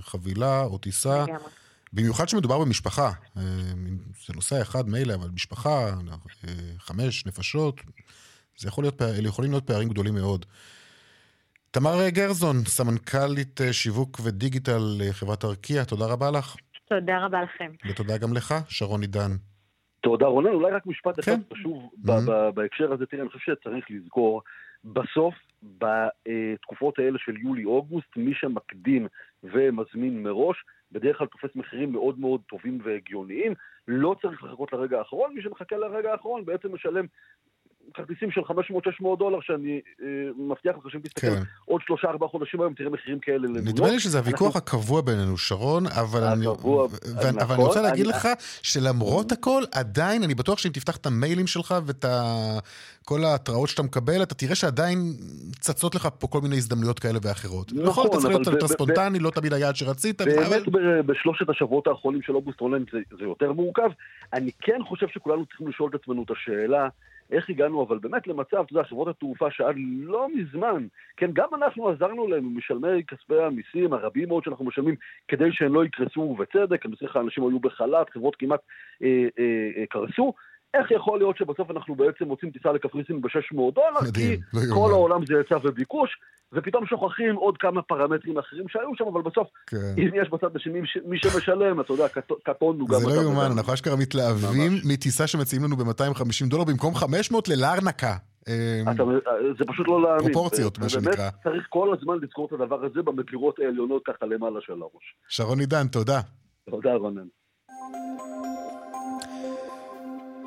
חבילה או טיסה. במיוחד שמדובר במשפחה. זה נושא אחד מילא, אבל משפחה, חמש נפשות, זה יכול להיות, אלה יכולים להיות פערים גדולים מאוד. תמר גרזון, סמנכ"לית שיווק ודיגיטל חברת ארקיע, תודה רבה לך. תודה רבה לכם. ותודה גם לך, שרון עידן. תודה רונן, אולי רק משפט אחד כן. חשוב. בהקשר הזה, תראה, אני חושב שצריך לזכור, בסוף, בתקופות האלה של יולי-אוגוסט, מי שמקדים ומזמין מראש, בדרך כלל תופס מחירים מאוד מאוד טובים והגיוניים, לא צריך לחכות לרגע האחרון, מי שמחכה לרגע האחרון בעצם משלם כרטיסים של 500-600 דולר, שאני אה, מבטיח לך שאם תסתכל כן. עוד שלושה ארבעה חודשים היום, תראה מחירים כאלה לניו נדמה לי שזה הוויכוח אנחנו... הקבוע בינינו, שרון, אבל אני, הקבוע, ו... נכון, אבל אני רוצה להגיד אני... לך שלמרות הכל, עדיין, אני בטוח שאם תפתח את המיילים שלך ואת ה... כל ההתראות שאתה מקבל, אתה תראה שעדיין צצות לך פה כל מיני הזדמנויות כאלה ואחרות. נכון, נכון אתה צריך להיות יותר ספונטני, לא תמיד היעד שרצית, באמת אבל... בשלושת השבועות האחרונים של אוגוסט רונן זה, זה יותר מורכב. אני כן חושב שכולנו צריכים לשאול את עצמנו את השאלה, איך הגענו אבל באמת למצב, אתה יודע, חברות התעופה שעד לא מזמן, כן, גם אנחנו עזרנו להם משלמי כספי המיסים הרבים מאוד שאנחנו משלמים כדי שהם לא יקרסו ובצדק, אני מזכיר לך, אנשים היו בחל"ת, חברות כמעט אה, אה, אה, קרסו. איך יכול להיות שבסוף אנחנו בעצם מוצאים טיסה לקפריסין ב-600 דולר? מדהים, כי לא כל העולם זה היצע וביקוש, ופתאום שוכחים עוד כמה פרמטרים אחרים שהיו שם, אבל בסוף, כן. אם יש בצד השני מי שמשלם, אתה יודע, קטונו גם... זה לא יאומן, אנחנו אשכרה מתלהבים מטיסה שמציעים לנו ב-250 דולר במקום 500 ללארנקה. אמ, זה פשוט לא להאמין. פרופורציות, מה שנקרא. ובאמת צריך כל הזמן לזכור את הדבר הזה במגירות העליונות ככה למעלה של הראש. שרון עידן, תודה. תודה, רונן.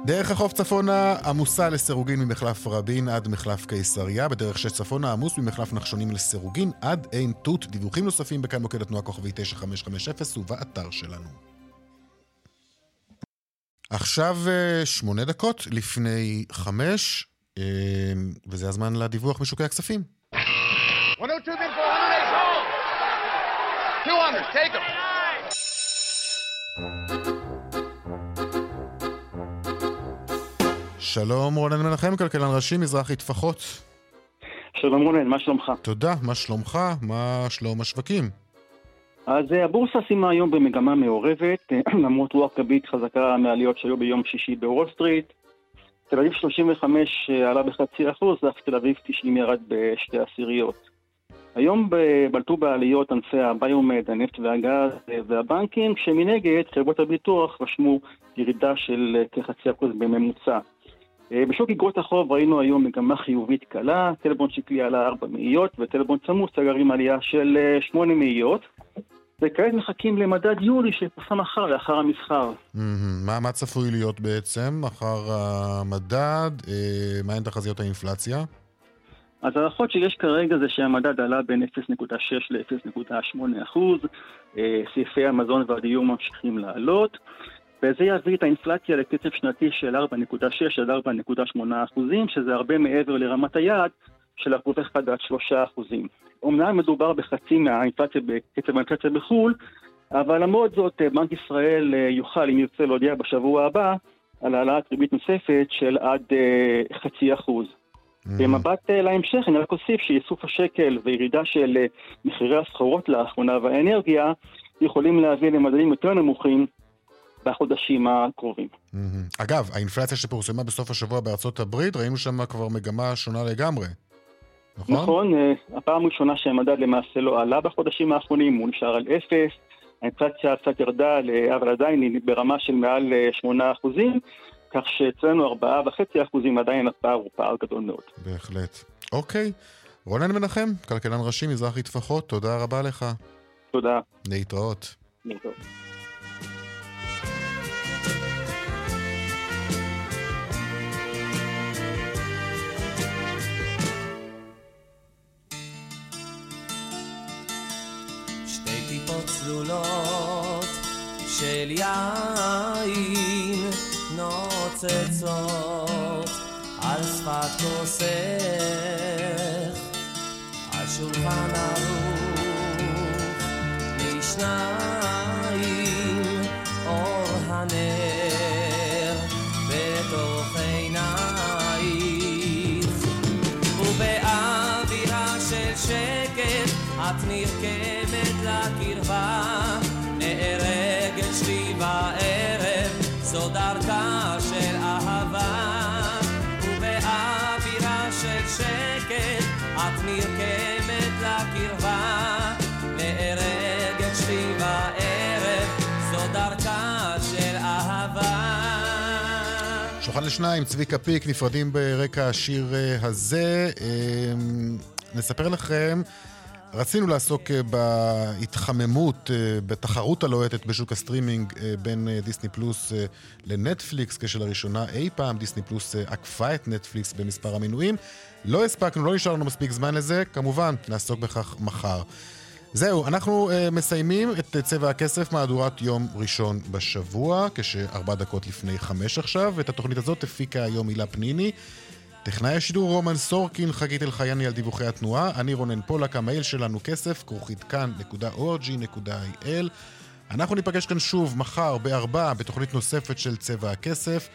דרך החוף צפונה עמוסה לסירוגין ממחלף רבין עד מחלף קיסריה, בדרך שש צפונה עמוס ממחלף נחשונים לסירוגין עד עין תות. דיווחים נוספים בכאן מוקד התנועה כוכבי 9550 ובאתר שלנו. עכשיו אה, שמונה דקות לפני חמש, אה, וזה הזמן לדיווח משוקי הכספים. 102 bid for 108 sold. 200, take them. שלום רונן מנחם, כלכלן ראשי, מזרחי טפחות. שלום רונן, מה שלומך? תודה, מה שלומך? מה שלום השווקים? אז אה, הבורסה סיימה היום במגמה מעורבת, (clears throat) למרות רוח גבית חזקה מהעליות שהיו ביום שישי בוול סטריט. תל אביב 35 אה, עלה בחצי אחוז, ואף תל אביב 90 ירד בשתי עשיריות. היום בלטו בעליות ענפי הביומד, הנפט והגז אה, והבנקים, כשמנגד חברות הביטוח רשמו ירידה של כחצי אחוז בממוצע. בשוק אגרות החוב ראינו היום מגמה חיובית קלה, טלבון שקלי עלה 4 מאיות וטלבון צמוס סגר עם עלייה של 8 מאיות. וכעת מחכים למדד יולי שפורסם מחר לאחר המסחר. מה, מה צפוי להיות בעצם אחר המדד? אה, מהן תחזיות האינפלציה? אז ההערכות שיש כרגע זה שהמדד עלה בין 0.6 ל-0.8 אחוז, אה, סעיפי המזון והדיור ממשיכים לעלות, וזה יביא את האינפלציה לקצב שנתי של 4.6 עד 4.8 אחוזים, שזה הרבה מעבר לרמת היעד של אחוז אחד עד 3 אחוזים. אומנם מדובר בחצי מהאינפלציה בקצב האינפלציה בחו"ל, אבל למרות זאת בנק ישראל אה, יוכל, אם ירצה, להודיע בשבוע הבא על העלאת ריבית נוספת של עד uh, חצי אחוז. Mm-hmm. במבט להמשך, אני רק אוסיף שאיסוף השקל וירידה של מחירי הסחורות לאחרונה והאנרגיה יכולים להביא למדדים יותר נמוכים בחודשים הקרובים. Mm-hmm. אגב, האינפלציה שפורסמה בסוף השבוע בארצות הברית, ראינו שם כבר מגמה שונה לגמרי. נכון? נכון, אה, הפעם הראשונה שהמדד למעשה לא עלה בחודשים האחרונים, הוא נשאר על אפס, האינפלציה קצת ירדה, אבל עדיין היא ברמה של מעל 8 אה, אחוזים, כך שאצלנו 4.5 אחוזים עדיין הפער הוא פער גדול מאוד. בהחלט. אוקיי. רונן מנחם, כלכלן ראשי, מזרחי טפחות, תודה רבה לך. תודה. להתראות. להתראות. צלולות של יין נוצצות על שפת כוסך, על שולחן ערוך משניים אור הנר בתוך עינייך. ובאווירה של שקט את נרקמת שולחן לשניים, צביקה פיק, נפרדים ברקע השיר אה, הזה. אמ, נספר לכם רצינו לעסוק אה, בהתחממות, אה, בתחרות הלוהטת בשוק הסטרימינג בין דיסני פלוס לנטפליקס, כשלראשונה אי פעם דיסני פלוס עקפה את נטפליקס במספר המינויים. לא הספקנו, לא נשאר לנו מספיק זמן לזה, כמובן, נעסוק בכך מחר. זהו, אנחנו אה, מסיימים את אה, צבע הכסף, מהדורת יום ראשון בשבוע, כשארבע דקות לפני חמש עכשיו, ואת התוכנית הזאת הפיקה היום הילה פניני. טכנאי השידור רומן סורקין, חגית אלחייני על דיווחי התנועה, אני רונן פולק, המייל שלנו כסף, כרוכית כאן.org.il. אנחנו ניפגש כאן שוב מחר בארבע בתוכנית נוספת של צבע הכסף.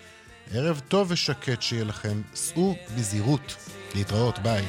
ערב טוב ושקט שיהיה לכם, סעו בזהירות. להתראות, ביי.